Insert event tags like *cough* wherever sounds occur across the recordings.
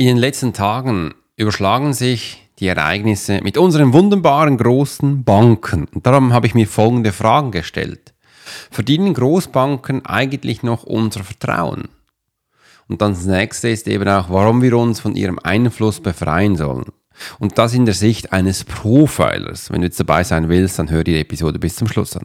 In den letzten Tagen überschlagen sich die Ereignisse mit unseren wunderbaren großen Banken. Und darum habe ich mir folgende Fragen gestellt. Verdienen Großbanken eigentlich noch unser Vertrauen? Und dann das nächste ist eben auch, warum wir uns von ihrem Einfluss befreien sollen. Und das in der Sicht eines Profilers. Wenn du jetzt dabei sein willst, dann hör die Episode bis zum Schluss an.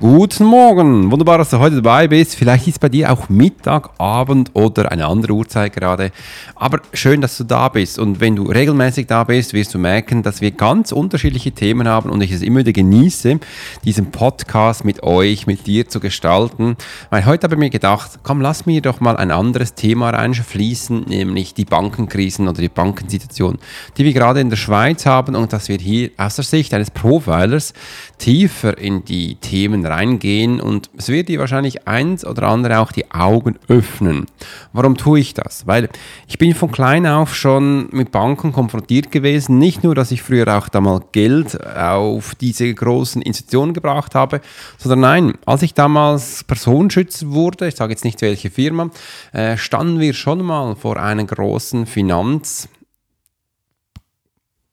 Guten Morgen, wunderbar, dass du heute dabei bist. Vielleicht ist bei dir auch Mittag, Abend oder eine andere Uhrzeit gerade. Aber schön, dass du da bist. Und wenn du regelmäßig da bist, wirst du merken, dass wir ganz unterschiedliche Themen haben und ich es immer wieder genieße, diesen Podcast mit euch, mit dir zu gestalten. Weil heute habe ich mir gedacht, komm, lass mir doch mal ein anderes Thema reinfließen, nämlich die Bankenkrisen oder die Bankensituation, die wir gerade in der Schweiz haben und dass wir hier aus der Sicht eines Profilers tiefer in die Themen reingehen und es wird dir wahrscheinlich eins oder andere auch die Augen öffnen. Warum tue ich das? Weil ich bin von klein auf schon mit Banken konfrontiert gewesen. Nicht nur, dass ich früher auch da mal Geld auf diese großen Institutionen gebracht habe, sondern nein, als ich damals Personenschützer wurde, ich sage jetzt nicht welche Firma, äh, standen wir schon mal vor einer großen Finanz-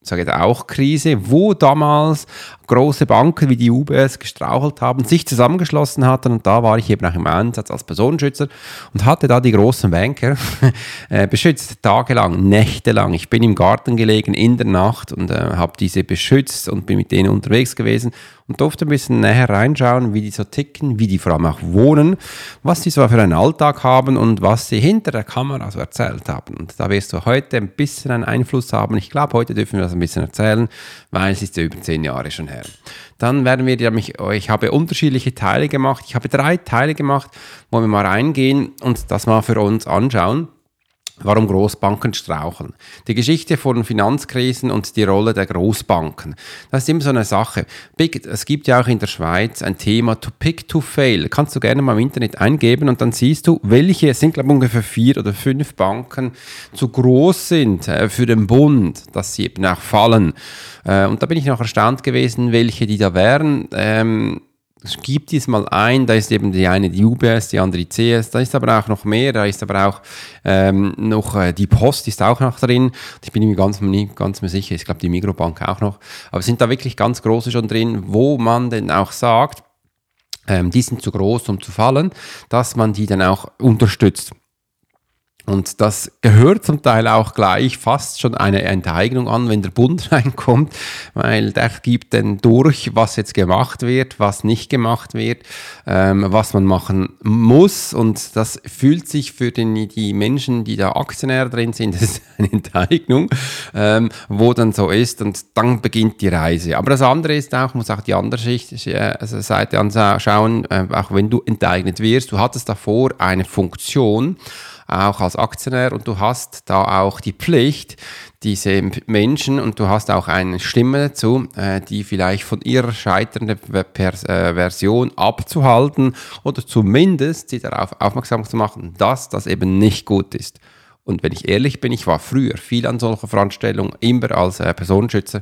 sage ich auch Krise, wo damals große Banken wie die UBS gestrauchelt haben, sich zusammengeschlossen hatten und da war ich eben auch im Einsatz als Personenschützer und hatte da die großen Banker *laughs* äh, beschützt, tagelang, nächtelang. Ich bin im Garten gelegen in der Nacht und äh, habe diese beschützt und bin mit denen unterwegs gewesen und durfte ein bisschen näher reinschauen, wie die so ticken, wie die vor allem auch wohnen, was sie so für einen Alltag haben und was sie hinter der Kamera so erzählt haben. Und da wirst du heute ein bisschen einen Einfluss haben. Ich glaube, heute dürfen wir das ein bisschen erzählen, weil es ist ja über zehn Jahre schon her. Dann werden wir nämlich, ich habe unterschiedliche Teile gemacht. Ich habe drei Teile gemacht, wo wir mal reingehen und das mal für uns anschauen warum Großbanken straucheln. Die Geschichte von Finanzkrisen und die Rolle der Großbanken. Das ist immer so eine Sache. Big, es gibt ja auch in der Schweiz ein Thema to pick to fail. Kannst du gerne mal im Internet eingeben und dann siehst du, welche sind glaube ich ungefähr vier oder fünf Banken zu groß sind äh, für den Bund, dass sie eben auch fallen. Äh, und da bin ich noch erstaunt gewesen, welche die da wären. Ähm, gibt dies mal ein, da ist eben die eine die UBS, die andere die CS, da ist aber auch noch mehr, da ist aber auch ähm, noch äh, die Post ist auch noch drin. Ich bin mir ganz, ganz mir sicher, ich glaube die Mikrobank auch noch. Aber sind da wirklich ganz große schon drin, wo man denn auch sagt, ähm, die sind zu groß, um zu fallen, dass man die dann auch unterstützt. Und das gehört zum Teil auch gleich fast schon eine Enteignung an, wenn der Bund *laughs* reinkommt, weil der gibt dann durch, was jetzt gemacht wird, was nicht gemacht wird, ähm, was man machen muss. Und das fühlt sich für den, die Menschen, die da Aktionär drin sind, *laughs* das ist eine Enteignung, ähm, wo dann so ist. Und dann beginnt die Reise. Aber das andere ist auch, muss auch die andere Schicht, äh, also Seite anschauen, äh, auch wenn du enteignet wirst, du hattest davor eine Funktion, auch als Aktionär und du hast da auch die Pflicht, diese Menschen und du hast auch eine Stimme dazu, äh, die vielleicht von ihrer scheiternden äh, Version abzuhalten oder zumindest sie darauf aufmerksam zu machen, dass das eben nicht gut ist. Und wenn ich ehrlich bin, ich war früher viel an solchen Veranstaltungen, immer als äh, Personenschützer,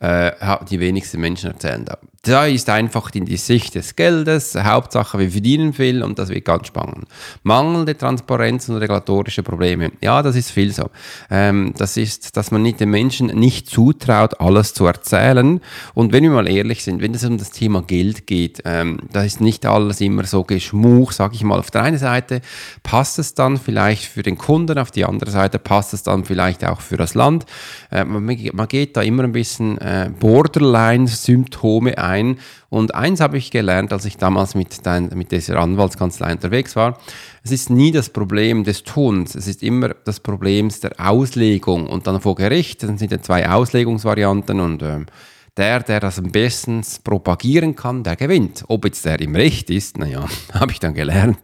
äh, die wenigsten Menschen erzählen da. Da ist einfach in die Sicht des Geldes, Hauptsache wir verdienen viel und das wird ganz spannend. Mangelnde Transparenz und regulatorische Probleme. Ja, das ist viel so. Ähm, das ist, dass man nicht den Menschen nicht zutraut, alles zu erzählen. Und wenn wir mal ehrlich sind, wenn es um das Thema Geld geht, ähm, da ist nicht alles immer so geschmuch, sage ich mal. Auf der einen Seite passt es dann vielleicht für den Kunden auf die die andere Seite passt es dann vielleicht auch für das Land. Äh, man, man, geht da immer ein bisschen äh, Borderline-Symptome ein. Und eins habe ich gelernt, als ich damals mit, dein, mit dieser Anwaltskanzlei unterwegs war. Es ist nie das Problem des Tuns, es ist immer das Problem der Auslegung. Und dann vor Gericht, dann sind ja zwei Auslegungsvarianten und ähm, der, der das am besten propagieren kann, der gewinnt. Ob jetzt der im Recht ist, naja, *laughs* habe ich dann gelernt.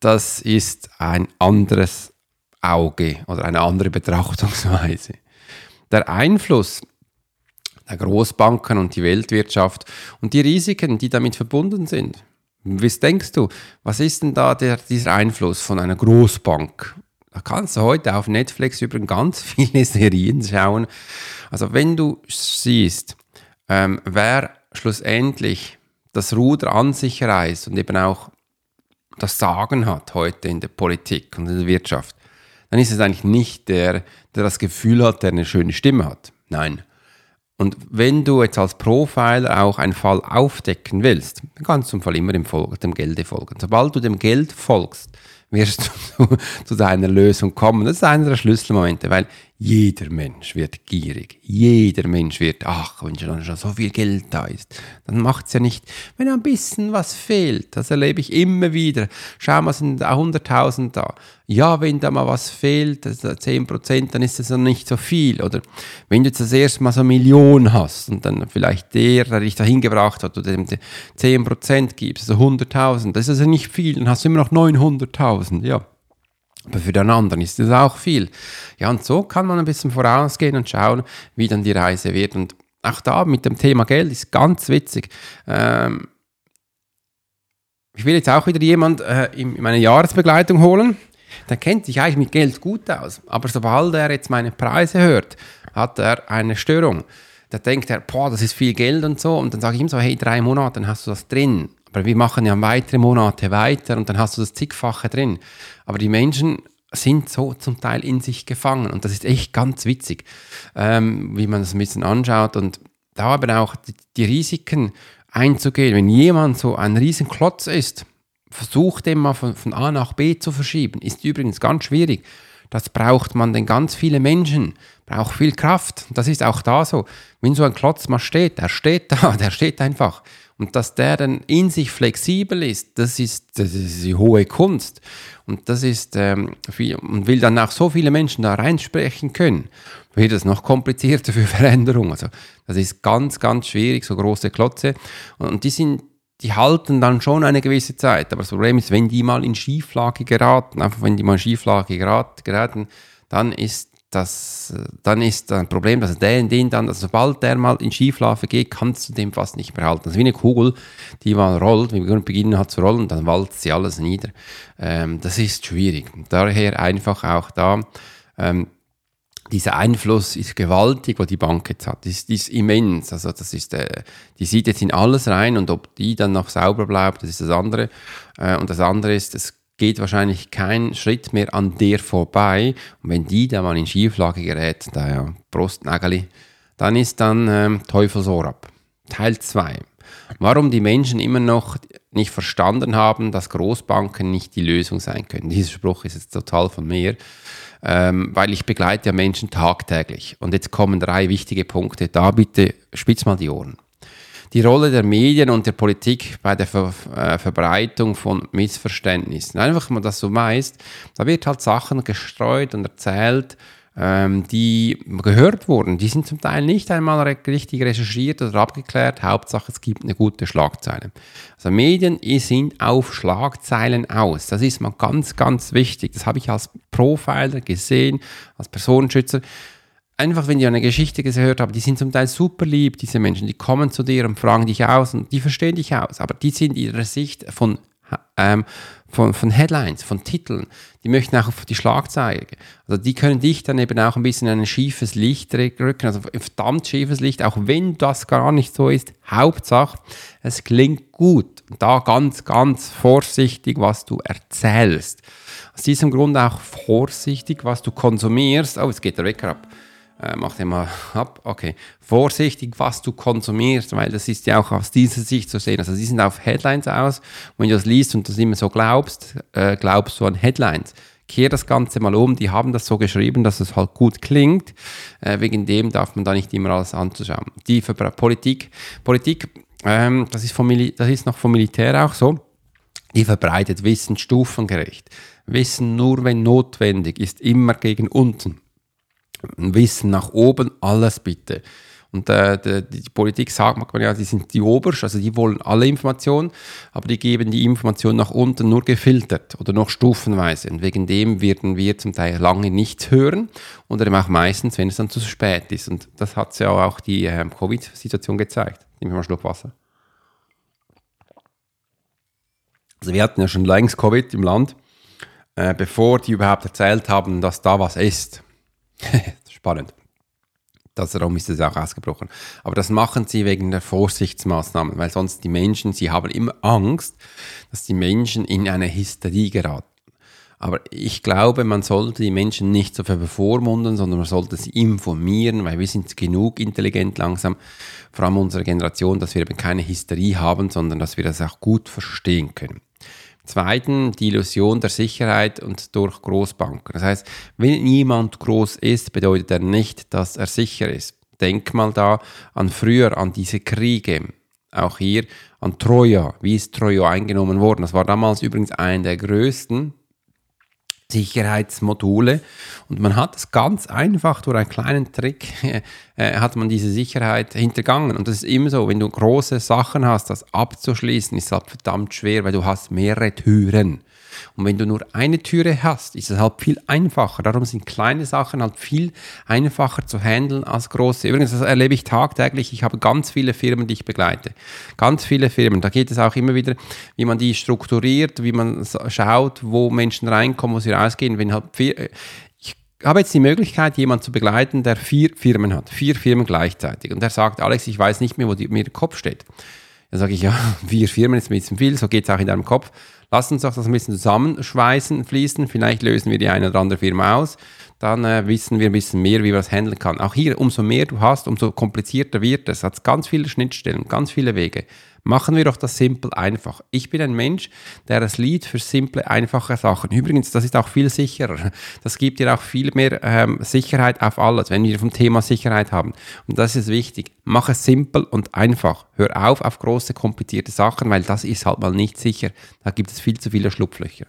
Das ist ein anderes Auge oder eine andere Betrachtungsweise. Der Einfluss der Großbanken und die Weltwirtschaft und die Risiken, die damit verbunden sind. Was denkst du, was ist denn da der, dieser Einfluss von einer Großbank? Da kannst du heute auf Netflix über ganz *laughs* viele Serien schauen. Also wenn du siehst, ähm, wer schlussendlich das Ruder an sich reißt und eben auch das Sagen hat heute in der Politik und in der Wirtschaft, dann ist es eigentlich nicht der, der das Gefühl hat, der eine schöne Stimme hat. Nein. Und wenn du jetzt als Profiler auch einen Fall aufdecken willst, dann kannst du im Fall immer dem, Folge, dem Gelde folgen. Sobald du dem Geld folgst, wirst *laughs* du zu deiner Lösung kommen. Das ist einer der Schlüsselmomente, weil jeder Mensch wird gierig. Jeder Mensch wird, ach, wenn schon, so viel Geld da ist, dann macht es ja nicht, wenn ein bisschen was fehlt. Das erlebe ich immer wieder. Schau mal, sind 100.000 da. Ja, wenn da mal was fehlt, 10%, dann ist das noch nicht so viel. Oder wenn du jetzt das erste Mal so eine Million hast und dann vielleicht der, der dich dahin gebracht hat, oder dem 10% gibst, also 100.000, das ist also nicht viel, dann hast du immer noch 900.000. Ja, aber für den anderen ist das auch viel. Ja, und so kann man ein bisschen vorausgehen und schauen, wie dann die Reise wird. Und auch da mit dem Thema Geld ist ganz witzig. Ähm, ich will jetzt auch wieder jemand äh, in, in meine Jahresbegleitung holen. Der kennt sich eigentlich mit Geld gut aus. Aber sobald er jetzt meine Preise hört, hat er eine Störung. Da denkt er, boah, das ist viel Geld und so. Und dann sage ich ihm so, hey, drei Monate, dann hast du das drin. Aber wir machen ja weitere Monate weiter und dann hast du das zigfache drin. Aber die Menschen sind so zum Teil in sich gefangen und das ist echt ganz witzig, ähm, wie man das ein bisschen anschaut und da aber auch die, die Risiken einzugehen. Wenn jemand so ein Riesenklotz ist, versucht den mal von, von A nach B zu verschieben, ist übrigens ganz schwierig. Das braucht man denn ganz viele Menschen, braucht viel Kraft. Das ist auch da so. Wenn so ein Klotz mal steht, der steht da, *laughs* der steht einfach. Und dass der dann in sich flexibel ist, das ist, das ist die hohe Kunst. Und das ist ähm, viel, und will dann auch so viele Menschen da reinsprechen können, wird es noch komplizierter für *laughs* Veränderung. Also das ist ganz, ganz schwierig, so große Klotze. Und die sind, die halten dann schon eine gewisse Zeit. Aber das Problem ist, wenn die mal in Schieflage geraten, einfach wenn die mal in Schieflage geraten, dann ist das, dann ist ein Problem, dass der in den dann, also sobald der mal in Schieflage geht, kannst du dem fast nicht mehr halten. Das ist wie eine Kugel, die mal rollt, wie wir beginnen hat zu rollen, dann walzt sie alles nieder. Ähm, das ist schwierig. Daher einfach auch da, ähm, dieser Einfluss ist gewaltig, wo die Bank jetzt hat. Das ist, ist immens. Also das ist, äh, die sieht jetzt in alles rein und ob die dann noch sauber bleibt, das ist das andere. Äh, und das andere ist, es geht wahrscheinlich kein Schritt mehr an der vorbei. Und wenn die da mal in Schieflage gerät, da ja, Brustnageli, dann ist dann ähm, Teufelsohr ab. Teil 2. Warum die Menschen immer noch nicht verstanden haben, dass Großbanken nicht die Lösung sein können. Dieser Spruch ist jetzt total von mir, ähm, weil ich begleite ja Menschen tagtäglich. Und jetzt kommen drei wichtige Punkte. Da bitte spitz mal die Ohren die Rolle der Medien und der Politik bei der Ver äh, Verbreitung von Missverständnissen. Einfach, wenn man das so meist, da wird halt Sachen gestreut und erzählt, ähm, die gehört wurden. Die sind zum Teil nicht einmal richtig recherchiert oder abgeklärt. Hauptsache, es gibt eine gute Schlagzeile. Also Medien sind auf Schlagzeilen aus. Das ist mal ganz, ganz wichtig. Das habe ich als Profiler gesehen, als Personenschützer einfach, wenn die eine Geschichte gehört haben, die sind zum Teil super lieb, diese Menschen, die kommen zu dir und fragen dich aus und die verstehen dich aus, aber die sind ihrer Sicht von, ähm, von, von Headlines, von Titeln, die möchten auch auf die Schlagzeile. Also die können dich dann eben auch ein bisschen in ein schiefes Licht rücken, also ein verdammt schiefes Licht, auch wenn das gar nicht so ist. Hauptsache, es klingt gut. Und da ganz, ganz vorsichtig, was du erzählst. Aus diesem Grund auch vorsichtig, was du konsumierst. Oh, jetzt geht der Wecker ab äh, mach den mal ab. Okay. Vorsichtig, was du konsumierst, weil das ist ja auch aus dieser Sicht zu sehen. Also, die sind auf Headlines aus. Wenn du das liest und das immer so glaubst, äh, glaubst du an Headlines. kehr das Ganze mal um. Die haben das so geschrieben, dass es halt gut klingt. Äh, wegen dem darf man da nicht immer alles anzuschauen. Die Verbra Politik, Politik, ähm, das, ist vom das ist noch vom Militär auch so, die verbreitet Wissen stufengerecht. Wissen nur, wenn notwendig, ist immer gegen unten. Wissen nach oben, alles bitte. Und äh, die, die, Politik sagt man ja, die sind die Oberst, also die wollen alle Informationen, aber die geben die Informationen nach unten nur gefiltert oder noch stufenweise. Und wegen dem werden wir zum Teil lange nichts hören oder eben auch meistens, wenn es dann zu spät ist. Und das hat ja auch die äh, Covid-Situation gezeigt. Nehmen wir mal einen Schluck Wasser. Also wir hatten ja schon längst Covid im Land, äh, bevor die überhaupt erzählt haben, dass da was ist. *laughs* Spannend. Darum ist es auch ausgebrochen. Aber das machen sie wegen der Vorsichtsmaßnahmen, weil sonst die Menschen, sie haben immer Angst, dass die Menschen in eine Hysterie geraten. Aber ich glaube, man sollte die Menschen nicht so bevormunden, sondern man sollte sie informieren, weil wir sind genug intelligent langsam, vor allem unsere Generation, dass wir eben keine Hysterie haben, sondern dass wir das auch gut verstehen können. Zweitens die Illusion der Sicherheit und durch Großbanken. Das heißt, wenn jemand groß ist, bedeutet er nicht, dass er sicher ist. Denk mal da an früher, an diese Kriege. Auch hier an Troja. Wie ist Troja eingenommen worden? Das war damals übrigens einer der größten Sicherheitsmodule. Und man hat es ganz einfach durch einen kleinen Trick, äh, hat man diese Sicherheit hintergangen. Und das ist immer so, wenn du große Sachen hast, das abzuschließen, ist halt verdammt schwer, weil du hast mehrere Türen. Und wenn du nur eine Türe hast, ist es halt viel einfacher. Darum sind kleine Sachen halt viel einfacher zu handeln als große. Übrigens, das erlebe ich tagtäglich. Ich habe ganz viele Firmen, die ich begleite. Ganz viele Firmen. Da geht es auch immer wieder, wie man die strukturiert, wie man schaut, wo Menschen reinkommen, wo sie rausgehen. Wenn halt vier, ich habe jetzt die Möglichkeit, jemanden zu begleiten, der vier Firmen hat, vier Firmen gleichzeitig. Und der sagt, Alex, ich weiß nicht mehr, wo die, mir der Kopf steht. Dann sage ich, ja, *laughs* vier Firmen ist ein bisschen viel, so geht es auch in deinem Kopf. Lass uns doch das ein bisschen zusammenschweißen, fließen. Vielleicht lösen wir die eine oder andere Firma aus. Dann äh, wissen wir ein bisschen mehr, wie man das handeln kann. Auch hier, umso mehr du hast, umso komplizierter wird es. Hat ganz viele Schnittstellen, ganz viele Wege. Machen wir doch das simpel einfach. Ich bin ein Mensch, der das Lied für simple, einfache Sachen. Übrigens, das ist auch viel sicherer. Das gibt dir auch viel mehr ähm, Sicherheit auf alles, wenn wir vom Thema Sicherheit haben. Und das ist wichtig. Mach es simpel und einfach. Hör auf auf große, komplizierte Sachen, weil das ist halt mal nicht sicher. Da gibt es viel zu viele Schlupflöcher.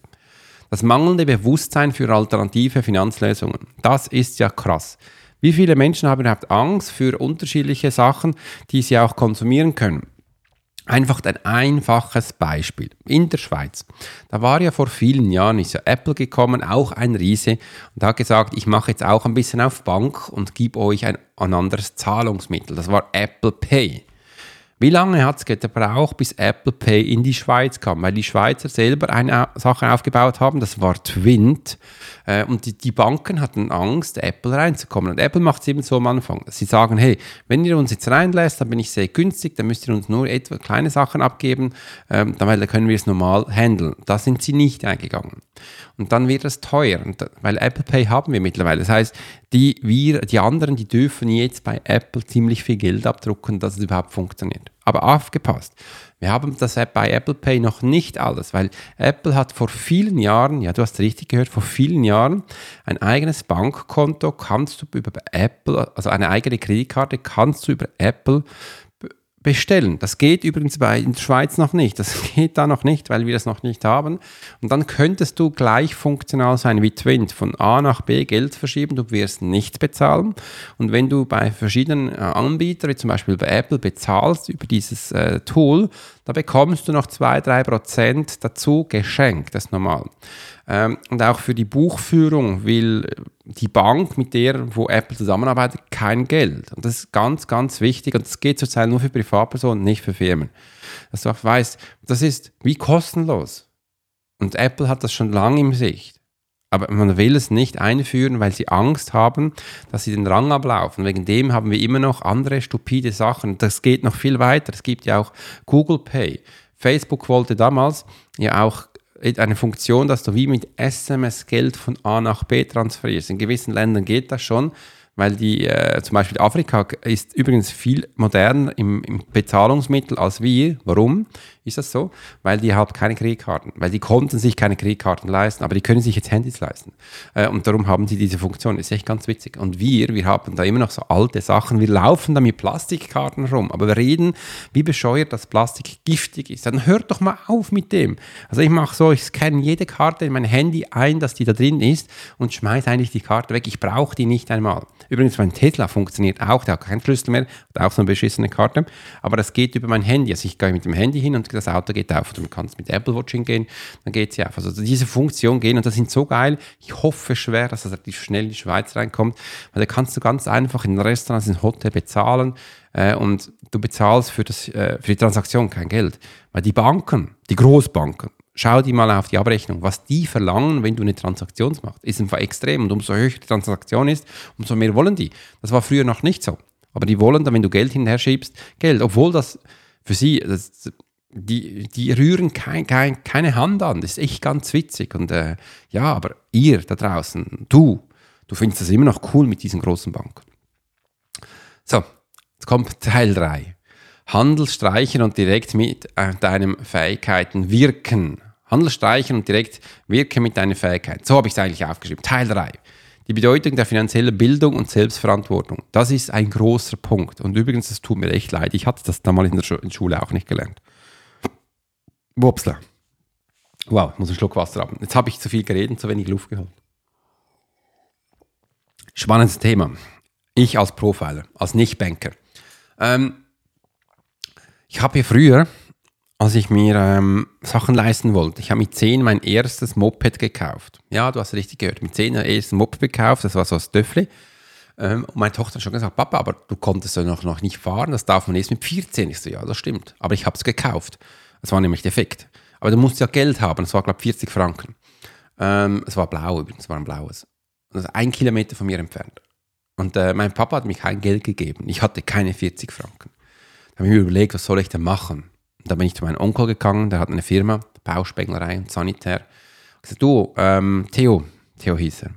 Das mangelnde Bewusstsein für alternative Finanzlösungen. Das ist ja krass. Wie viele Menschen haben überhaupt Angst für unterschiedliche Sachen, die sie auch konsumieren können? Einfach ein einfaches Beispiel. In der Schweiz, da war ja vor vielen Jahren ist ja Apple gekommen, auch ein Riese, und hat gesagt, ich mache jetzt auch ein bisschen auf Bank und gebe euch ein, ein anderes Zahlungsmittel. Das war Apple Pay. Wie lange hat es gebraucht, bis Apple Pay in die Schweiz kam? Weil die Schweizer selber eine Sache aufgebaut haben, das war Twint. Äh, und die, die, Banken hatten Angst, Apple reinzukommen. Und Apple macht es eben so am Anfang. Sie sagen, hey, wenn ihr uns jetzt reinlässt, dann bin ich sehr günstig, dann müsst ihr uns nur etwa kleine Sachen abgeben, ähm, dann können wir es normal handeln. Da sind sie nicht eingegangen. Und dann wird es teuer, weil Apple Pay haben wir mittlerweile. Das heißt, die, wir, die anderen, die dürfen jetzt bei Apple ziemlich viel Geld abdrucken, dass es überhaupt funktioniert. Aber aufgepasst, wir haben das bei Apple Pay noch nicht alles, weil Apple hat vor vielen Jahren, ja du hast richtig gehört, vor vielen Jahren ein eigenes Bankkonto kannst du über Apple, also eine eigene Kreditkarte kannst du über Apple bestellen. Das geht übrigens bei in der Schweiz noch nicht. Das *laughs* geht da noch nicht, weil wir das noch nicht haben. Und dann könntest du gleich funktional sein wie Twint, von A nach B Geld verschieben, du wirst nichts bezahlen. Und wenn du bei verschiedenen äh, Anbietern, wie zum Beispiel bei Apple, bezahlst über dieses äh, Tool, da bekommst du noch 2-3% dazu geschenkt, das ist normal. Ähm, und auch für die Buchführung will die Bank, mit der wo Apple zusammenarbeitet, kein Geld. Und das ist ganz, ganz wichtig. Und das geht zurzeit nur für Privatpersonen, nicht für Firmen. Dass du auch weißt, das ist wie kostenlos. Und Apple hat das schon lange im Sicht. Aber man will es nicht einführen, weil sie Angst haben, dass sie den Rang ablaufen. Wegen dem haben wir immer noch andere stupide Sachen. Das geht noch viel weiter. Es gibt ja auch Google Pay. Facebook wollte damals ja auch eine Funktion, dass du wie mit SMS Geld von A nach B transferierst. In gewissen Ländern geht das schon, weil die, äh, zum Beispiel Afrika ist übrigens viel moderner im, im Bezahlungsmittel als wir. Warum ist das so? Weil die haben keine Kreditkarten, weil die konnten sich keine Kreditkarten leisten, aber die können sich jetzt Handys leisten. Äh, und darum haben sie diese Funktion. Ist echt ganz witzig. Und wir, wir haben da immer noch so alte Sachen. Wir laufen da mit Plastikkarten rum, aber wir reden, wie bescheuert das Plastik giftig ist. Dann hört doch mal auf mit dem. Also ich mache so, ich scanne jede Karte in mein Handy ein, dass die da drin ist und schmeiße eigentlich die Karte weg. Ich brauche die nicht einmal. Übrigens, mein Tesla funktioniert auch, der hat keinen Schlüssel mehr, hat auch so eine beschissene Karte, aber das geht über mein Handy. Also ich gehe mit dem Handy hin und das Auto geht auf. Oder man kann es mit Apple Watch hingehen, dann geht sie auf. Also diese Funktion gehen und das sind so geil. Ich hoffe schwer, dass das relativ schnell in die Schweiz reinkommt, weil da kannst du ganz einfach in Restaurants, in Hotel bezahlen äh, und du bezahlst für, das, äh, für die Transaktion kein Geld. Weil die Banken, die Großbanken, Schau dir mal auf die Abrechnung. Was die verlangen, wenn du eine Transaktion machst, ist einfach extrem. Und umso höher die Transaktion ist, umso mehr wollen die. Das war früher noch nicht so. Aber die wollen dann, wenn du Geld hinterher schiebst, Geld. Obwohl das für sie, das, die, die rühren kein, kein, keine Hand an. Das ist echt ganz witzig. Und äh, ja, aber ihr da draußen, du, du findest das immer noch cool mit diesen großen Banken. So, jetzt kommt Teil 3. Handel streichen und direkt mit äh, deinen Fähigkeiten wirken. Handel streichen und direkt wirken mit deinen Fähigkeiten. So habe ich es eigentlich aufgeschrieben. Teil 3. Die Bedeutung der finanziellen Bildung und Selbstverantwortung. Das ist ein großer Punkt. Und übrigens, es tut mir echt leid. Ich hatte das damals in der Schule auch nicht gelernt. Wupsla. Wow, ich muss einen Schluck Wasser haben. Jetzt habe ich zu viel geredet zu wenig Luft geholt. Spannendes Thema. Ich als Profiler, als Nicht-Banker. Ähm, ich habe hier früher als ich mir ähm, Sachen leisten wollte. Ich habe mit 10 mein erstes Moped gekauft. Ja, du hast richtig gehört. Mit 10 mein erstes Moped gekauft, das war so ein Stöffli. Ähm, und meine Tochter hat schon gesagt, Papa, aber du konntest ja noch, noch nicht fahren, das darf man erst mit 14. Ich so, ja, das stimmt. Aber ich habe es gekauft. Das war nämlich defekt. Aber du musst ja Geld haben, das war, glaube ich, 40 Franken. Ähm, es war blau übrigens, es war ein blaues. Das ist ein Kilometer von mir entfernt. Und äh, mein Papa hat mir kein Geld gegeben. Ich hatte keine 40 Franken. Habe ich mir überlegt, was soll ich denn machen? da bin ich zu meinem Onkel gegangen, der hat eine Firma, Bauspenglerei und Sanitär. Ich gesagt, du, ähm, Theo, Theo hieß er.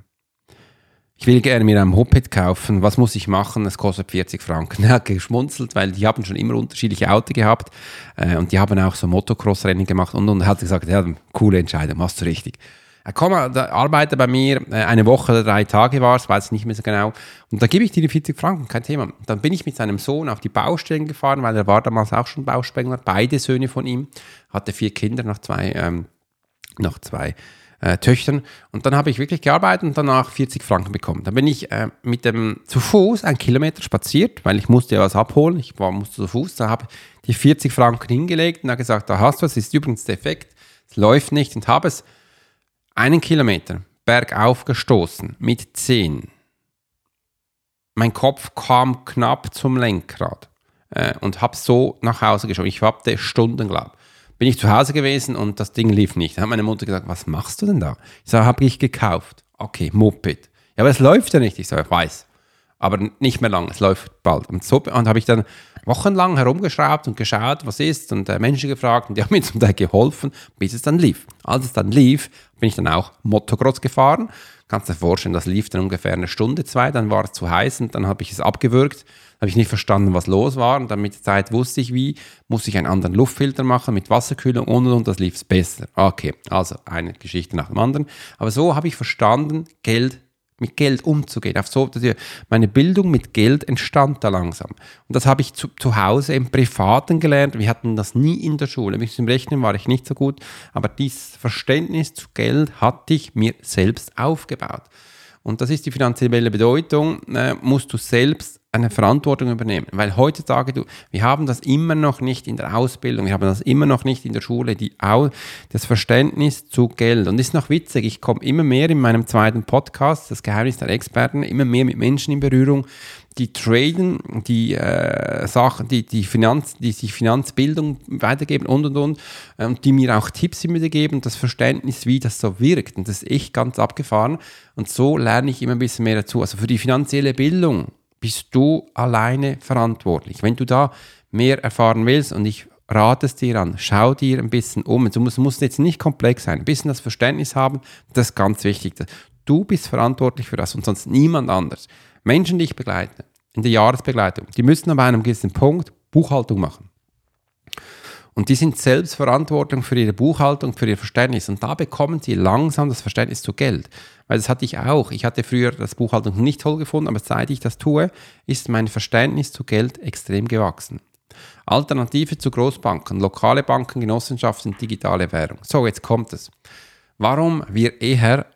Ich will gerne mir ein Moped kaufen. Was muss ich machen? Es kostet 40 Franken. *laughs* Er hat geschmunzelt, weil die haben schon immer unterschiedliche Autos gehabt äh, und die haben auch so Motocross-Rennen gemacht und, und er hat gesagt, ja, coole Entscheidung, machst du richtig. Er komm, arbeitet bei mir, äh, eine Woche oder drei Tage war es, weiß nicht mehr so genau. Und da gebe ich dir die 40 Franken, kein Thema. Dann bin ich mit seinem Sohn auf die Baustellen gefahren, weil er war damals auch schon Bauspengler, beide Söhne von ihm, hatte vier Kinder, noch zwei, ähm, noch zwei äh, Töchtern. Und dann habe ich wirklich gearbeitet und danach 40 Franken bekommen. Dann bin ich äh, mit dem zu Fuß einen Kilometer spaziert, weil ich musste ja was abholen. Ich war, musste zu Fuß. Da habe ich die 40 Franken hingelegt und habe gesagt, da hast du was, ist übrigens defekt, es läuft nicht und habe es einen Kilometer bergauf gestoßen mit 10. Mein Kopf kam knapp zum Lenkrad äh, und habe so nach Hause geschaut. Ich habe Stunden, glaube Bin ich zu Hause gewesen und das Ding lief nicht. Dann hat meine Mutter gesagt, was machst du denn da? Ich sage, habe ich gekauft. Okay, Moped. Ja, aber es läuft ja nicht. Ich sage, ich weiß. Aber nicht mehr lang, es läuft bald. Und so und habe ich dann wochenlang herumgeschraubt und geschaut, was ist und äh, Menschen gefragt und die *laughs* haben mir zum Teil geholfen, bis es dann lief. Als es dann lief, bin ich dann auch Motocross gefahren. Kannst dir vorstellen, das lief dann ungefähr eine Stunde, zwei, dann war es zu heiß und dann habe ich es abgewürgt. Habe ich nicht verstanden, was los war und dann mit der Zeit wusste ich wie, muss ich einen anderen Luftfilter machen mit Wasserkühlung und und und, das lief besser. Okay, also eine Geschichte nach dem anderen. Aber so habe ich verstanden, Geld mit Geld umzugehen. Auf so, meine Bildung mit Geld entstand da langsam. Und das habe ich zu, zu Hause im Privaten gelernt. Wir hatten das nie in der Schule. Mit dem Rechnen war ich nicht so gut, aber dieses Verständnis zu Geld hatte ich mir selbst aufgebaut. Und das ist die finanzielle Bedeutung, äh, musst du selbst eine Verantwortung übernehmen. Weil heutzutage, du, wir haben das immer noch nicht in der Ausbildung, wir haben das immer noch nicht in der Schule, die, das Verständnis zu Geld. Und ist noch witzig, ich komme immer mehr in meinem zweiten Podcast, das Geheimnis der Experten, immer mehr mit Menschen in Berührung, die traden, die äh, Sachen, die, die, Finanz, die sich Finanzbildung weitergeben und und und, äh, und die mir auch Tipps immer geben, das Verständnis, wie das so wirkt. Und das ist echt ganz abgefahren. Und so lerne ich immer ein bisschen mehr dazu. Also für die finanzielle Bildung bist du alleine verantwortlich. Wenn du da mehr erfahren willst und ich rate es dir an, schau dir ein bisschen um. Es muss, muss jetzt nicht komplex sein, ein bisschen das Verständnis haben, das ist ganz wichtig. Du bist verantwortlich für das und sonst niemand anders. Menschen, die ich begleite, in der Jahresbegleitung, die müssen aber einem gewissen Punkt Buchhaltung machen. Und die sind selbst Verantwortung für ihre Buchhaltung, für ihr Verständnis. Und da bekommen sie langsam das Verständnis zu Geld. Weil das hatte ich auch. Ich hatte früher das Buchhaltung nicht toll gefunden, aber seit ich das tue, ist mein Verständnis zu Geld extrem gewachsen. Alternative zu Großbanken, lokale Banken, Genossenschaften, digitale Währung. So, jetzt kommt es. Warum wir eher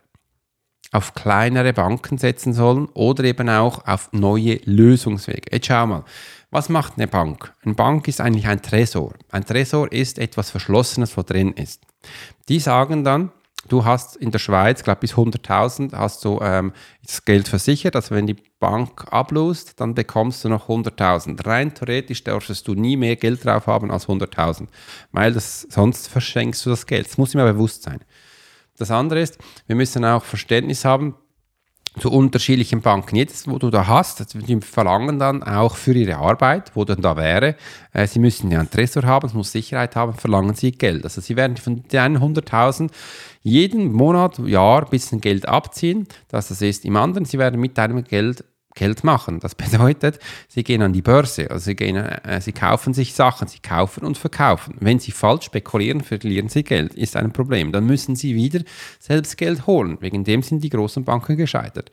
auf kleinere Banken setzen sollen oder eben auch auf neue Lösungswege. Jetzt schau mal. Was macht eine Bank? Eine Bank ist eigentlich ein Tresor. Ein Tresor ist etwas Verschlossenes, wo drin ist. Die sagen dann, du hast in der Schweiz, glaube bis 100.000 hast du ähm, das Geld versichert. Also wenn die Bank ablöst, dann bekommst du noch 100.000. Rein theoretisch darfst du nie mehr Geld drauf haben als 100.000, weil das, sonst verschenkst du das Geld. Das muss immer bewusst sein. Das andere ist, wir müssen auch Verständnis haben, zu unterschiedlichen Banken. Jetzt, wo du da hast, die verlangen dann auch für ihre Arbeit, wo dann da wäre, äh, sie müssen ja einen Tresor haben, es muss Sicherheit haben, verlangen sie Geld. Also sie werden von den 100.000 jeden Monat, Jahr ein bisschen Geld abziehen, dass das ist. Im anderen, sie werden mit deinem Geld Geld machen. Das *laughs* bedeutet, sie gehen an die Börse, also sie, gehen, äh, sie kaufen sich Sachen, sie kaufen und verkaufen. Wenn sie falsch spekulieren, verlieren sie Geld, ist ein Problem. Dann müssen sie wieder selbst Geld holen. Wegen dem sind die großen Banken gescheitert.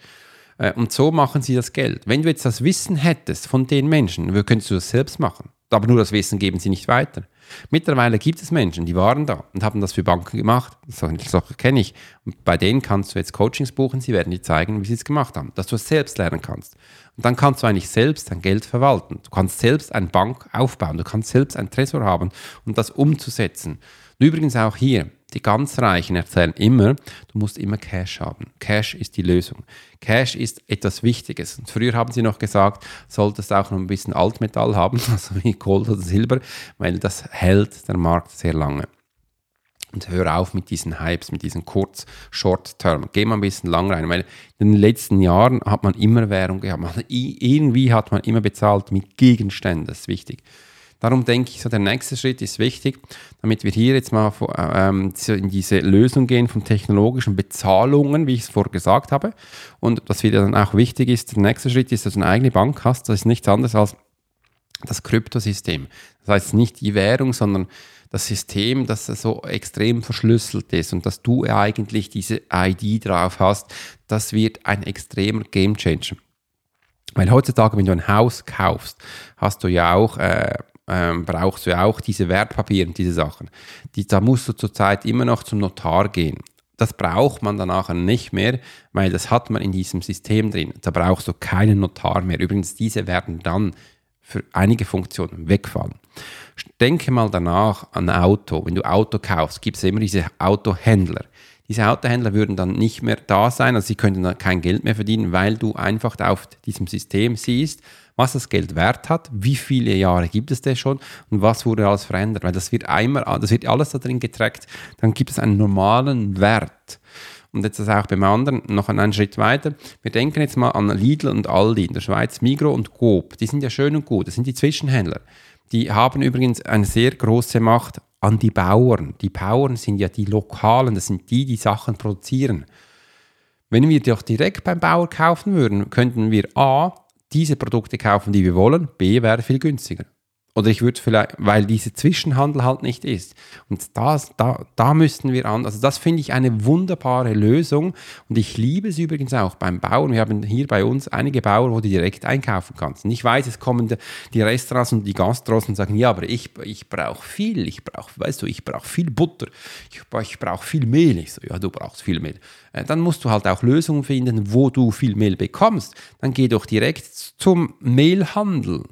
Äh, und so machen sie das Geld. Wenn du jetzt das Wissen hättest von den Menschen, könntest du das selbst machen. Aber nur das Wissen geben sie nicht weiter. Mittlerweile gibt es Menschen, die waren da und haben das für Banken gemacht. Solche Sachen kenne ich. Und bei denen kannst du jetzt Coachings buchen, sie werden dir zeigen, wie sie es gemacht haben, dass du es selbst lernen kannst. Und dann kannst du eigentlich selbst dein Geld verwalten. Du kannst selbst eine Bank aufbauen, du kannst selbst einen Tresor haben um das umzusetzen. Und übrigens auch hier, die ganz Reichen erzählen immer, du musst immer Cash haben. Cash ist die Lösung. Cash ist etwas Wichtiges. Und früher haben sie noch gesagt, solltest auch noch ein bisschen Altmetall haben, *laughs* also wie Gold oder Silber, weil das hält der Markt sehr lange. Und hör auf mit diesen Hypes, mit diesen kurz Short-Term. Geh mal ein bisschen lang rein, weil in den letzten Jahren hat man immer Währung gehabt. Irgendwie hat man immer bezahlt mit Gegenständen, das ist wichtig. Darum denke ich, so der nächste Schritt ist wichtig, damit wir hier jetzt mal ähm, in diese Lösung gehen von technologischen Bezahlungen, wie ich es vorher gesagt habe. Und was wieder dann auch wichtig ist, der nächste Schritt ist, dass du eine eigene Bank hast. Das ist nichts anderes als das Kryptosystem. Das heißt nicht die Währung, sondern das System, das so extrem verschlüsselt ist und dass du eigentlich diese ID drauf hast, das wird ein extremer Gamechanger. Weil heutzutage, wenn du ein Haus kaufst, hast du ja auch äh, ähm, brauchst du ja auch diese Wertpapiere und diese Sachen. Die, da musst du zurzeit immer noch zum Notar gehen. Das braucht man danach nicht mehr, weil das hat man in diesem System drin. Da brauchst du keinen Notar mehr. Übrigens, diese werden dann für einige Funktionen wegfallen. Denke mal danach an ein Auto. Wenn du Auto kaufst, gibt es immer diese Autohändler. Diese Autohändler würden dann nicht mehr da sein, also sie könnten dann kein Geld mehr verdienen, weil du einfach auf diesem System siehst, was das Geld wert hat, wie viele Jahre gibt es das schon und was wurde alles verändert. Weil das wird einmal, das wird alles da drin getrackt, dann gibt es einen normalen Wert. Und jetzt ist auch beim anderen noch einen Schritt weiter. Wir denken jetzt mal an Lidl und Aldi in der Schweiz, Migro und Coop. Die sind ja schön und gut, das sind die Zwischenhändler. Die haben übrigens eine sehr große Macht an die Bauern. Die Bauern sind ja die Lokalen, das sind die, die Sachen produzieren. Wenn wir doch direkt beim Bauer kaufen würden, könnten wir A, diese Produkte kaufen, die wir wollen, B wäre viel günstiger. Oder ich würde vielleicht, weil diese Zwischenhandel halt nicht ist. Und das, da, da müssten wir an. Also das finde ich eine wunderbare Lösung. Und ich liebe es übrigens auch beim Bauern. Wir haben hier bei uns einige Bauern, wo du direkt einkaufen kannst. Und ich weiß, es kommen die Restaurants und die Gastros und sagen, ja, aber ich, ich brauche viel. Ich brauche, weißt du, ich brauche viel Butter. Ich, ich brauche viel Mehl. Ich so, ja, du brauchst viel Mehl. Äh, dann musst du halt auch Lösungen finden, wo du viel Mehl bekommst. Dann geh doch direkt zum Mehlhandel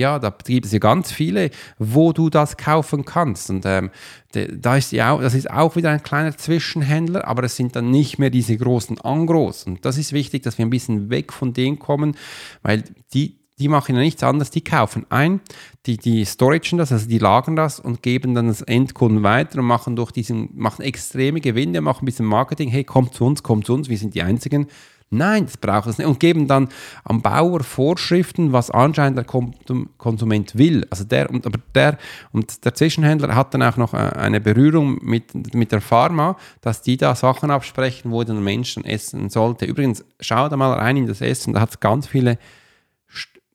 ja, da gibt es ja ganz viele, wo du das kaufen kannst. Und ähm, da ist ja auch, das ist auch wieder ein kleiner Zwischenhändler, aber es sind dann nicht mehr diese großen Angros. Und das ist wichtig, dass wir ein bisschen weg von denen kommen, weil die, die machen ja nichts anderes, die kaufen ein, die, die storagen das, also die lagern das und geben dann das Endkunden weiter und machen durch diesen, machen extreme Gewinne, machen ein bisschen Marketing, hey, kommt zu uns, kommt zu uns, wir sind die Einzigen, Nein, das braucht es nicht. Und geben dann am Bauer Vorschriften, was anscheinend der Konsument will. Also der, und, aber der, und der Zwischenhändler hat dann auch noch äh, eine Berührung mit, mit der Pharma, dass die da Sachen absprechen, wo der Mensch essen sollte. Übrigens, schau da mal rein in das Essen, da hat es ganz viele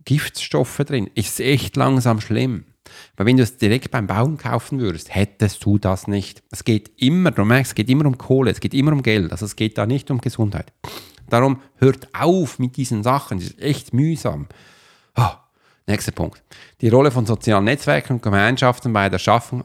Giftstoffe drin. Ist echt langsam schlimm. Weil wenn du es direkt beim Bauen kaufen würdest, hättest du das nicht. Es geht immer, du merkst, es geht immer um Kohle, es geht immer um Geld. Also es geht da nicht um Gesundheit. Darum hört auf mit diesen Sachen. Das ist echt mühsam. Oh, nächster Punkt. Die Rolle von sozialen Netzwerken und Gemeinschaften bei der Schaffung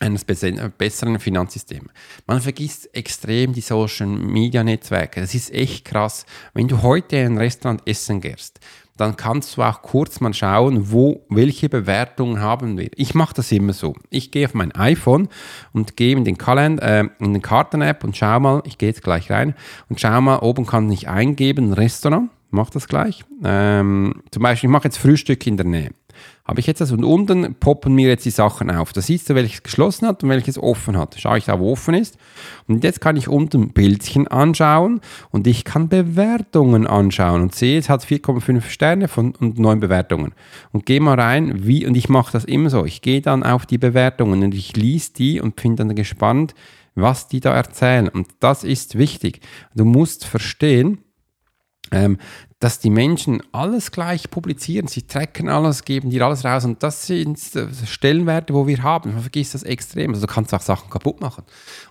eines besseren Finanzsystems. Man vergisst extrem die Social Media Netzwerke. Das ist echt krass. Wenn du heute in ein Restaurant essen gehst, dann kannst du auch kurz mal schauen, wo, welche Bewertungen haben wir. Ich mache das immer so. Ich gehe auf mein iPhone und gehe in den Kalender, äh, in den Karten-App und schau mal, ich gehe jetzt gleich rein und schau mal, oben kann ich eingeben, Restaurant, mach das gleich. Ähm, zum Beispiel, ich mache jetzt Frühstück in der Nähe habe ich jetzt das und unten poppen mir jetzt die Sachen auf. Da siehst du, welches geschlossen hat und welches offen hat. Schaue ich da, wo offen ist. Und jetzt kann ich unten Bildchen anschauen und ich kann Bewertungen anschauen und sehe, es hat 4,5 Sterne von, und 9 Bewertungen. Und gehe mal rein, wie, und ich mache das immer so. Ich gehe dann auf die Bewertungen und ich lese die und bin dann gespannt, was die da erzählen. Und das ist wichtig. Du musst verstehen, ähm, dass die Menschen alles gleich publizieren. Sie tracken alles, geben dir alles raus und das sind Stellenwerte, wo wir haben. Man vergisst das extrem. Also du kannst auch Sachen kaputt machen.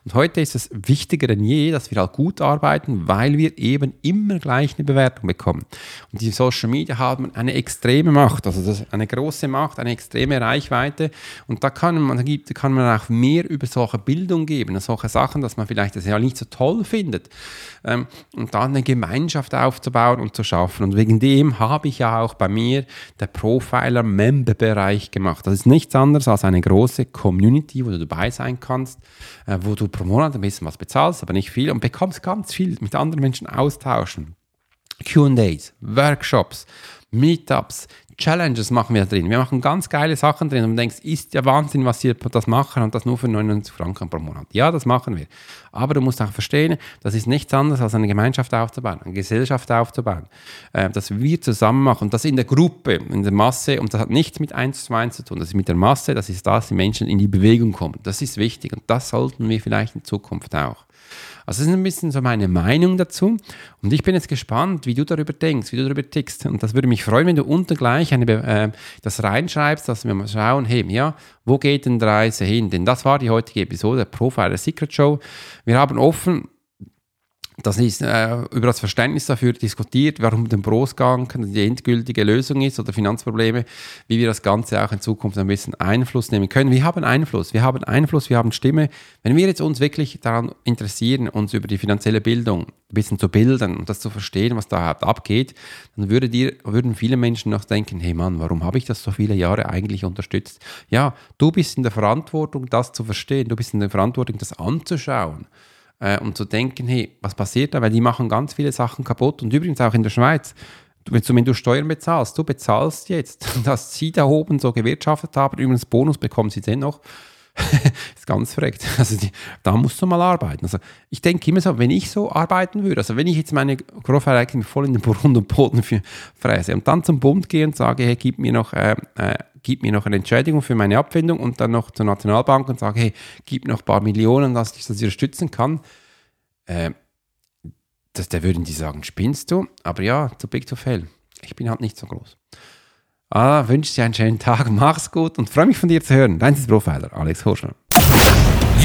Und heute ist es wichtiger denn je, dass wir halt gut arbeiten, weil wir eben immer gleich eine Bewertung bekommen. Und die Social Media haben eine extreme Macht, also eine große Macht, eine extreme Reichweite. Und da kann man, da kann man auch mehr über solche Bildung geben, solche Sachen, dass man vielleicht das ja nicht so toll findet. Ähm, und dann eine Gemeinschaft aufzubauen und zu schauen, schaffen. Und wegen dem habe ich ja auch bei mir der Profiler-Member-Bereich gemacht. Das ist nichts anderes als eine große Community, wo du dabei sein kannst, äh, wo du pro Monat ein bisschen was bezahlst, aber nicht viel und bekommst ganz viel mit anderen Menschen austauschen. QAs, Workshops, Meetups, Challenges machen wir drin. Wir machen ganz geile Sachen drin und du denkst, ist ja Wahnsinn, was wir das machen und das nur für 99 Franken pro Monat. Ja, das machen wir. Aber du musst auch verstehen, das ist nichts anderes als eine Gemeinschaft aufzubauen, eine Gesellschaft aufzubauen, äh, dass wir zusammen machen und das in der Gruppe, in der Masse und das hat nichts mit eins zu eins zu tun. Das ist mit der Masse, das ist das, die Menschen in die Bewegung kommen. Das ist wichtig und das sollten wir vielleicht in Zukunft auch. Also das ist ein bisschen so meine Meinung dazu. Und ich bin jetzt gespannt, wie du darüber denkst, wie du darüber tickst. Und das würde mich freuen, wenn du unten gleich eine, äh, das reinschreibst, dass wir mal schauen, hey, ja, wo geht denn die Reise hin? Denn das war die heutige Episode der Profiler Secret Show. Wir haben offen das ist äh, über das Verständnis dafür diskutiert, warum der Großgang die endgültige Lösung ist oder Finanzprobleme, wie wir das Ganze auch in Zukunft ein bisschen Einfluss nehmen können. Wir haben Einfluss, wir haben Einfluss, wir haben Stimme. Wenn wir jetzt uns wirklich daran interessieren, uns über die finanzielle Bildung ein bisschen zu bilden und das zu verstehen, was da abgeht, dann würde dir, würden viele Menschen noch denken, hey Mann, warum habe ich das so viele Jahre eigentlich unterstützt? Ja, du bist in der Verantwortung, das zu verstehen, du bist in der Verantwortung, das anzuschauen äh, und zu denken, hey, was passiert da? Weil die machen ganz viele Sachen kaputt. Und übrigens auch in der Schweiz, wenn du Steuern bezahlst, du bezahlst jetzt, *laughs* dass sie da oben so gewirtschaftet haben, übrigens Bonus bekommen sie dennoch, *laughs* ist ganz verreckt. Also die, da musst du mal arbeiten. Also ich denke immer so, wenn ich so arbeiten würde, also wenn ich jetzt meine Großvereinigung voll in den Grund und Boden fräse und dann zum Bund gehe und sage, hey, gib mir noch äh, äh, gib mir noch eine Entschädigung für meine Abfindung und dann noch zur Nationalbank und sage, hey, gib noch ein paar Millionen, dass ich das unterstützen kann. Äh, das, da würden die sagen, spinnst du? Aber ja, too big to fail. Ich bin halt nicht so groß. Ah, wünsche dir einen schönen Tag, mach's gut und freue mich von dir zu hören. Dein Profiler, Alex Horschler.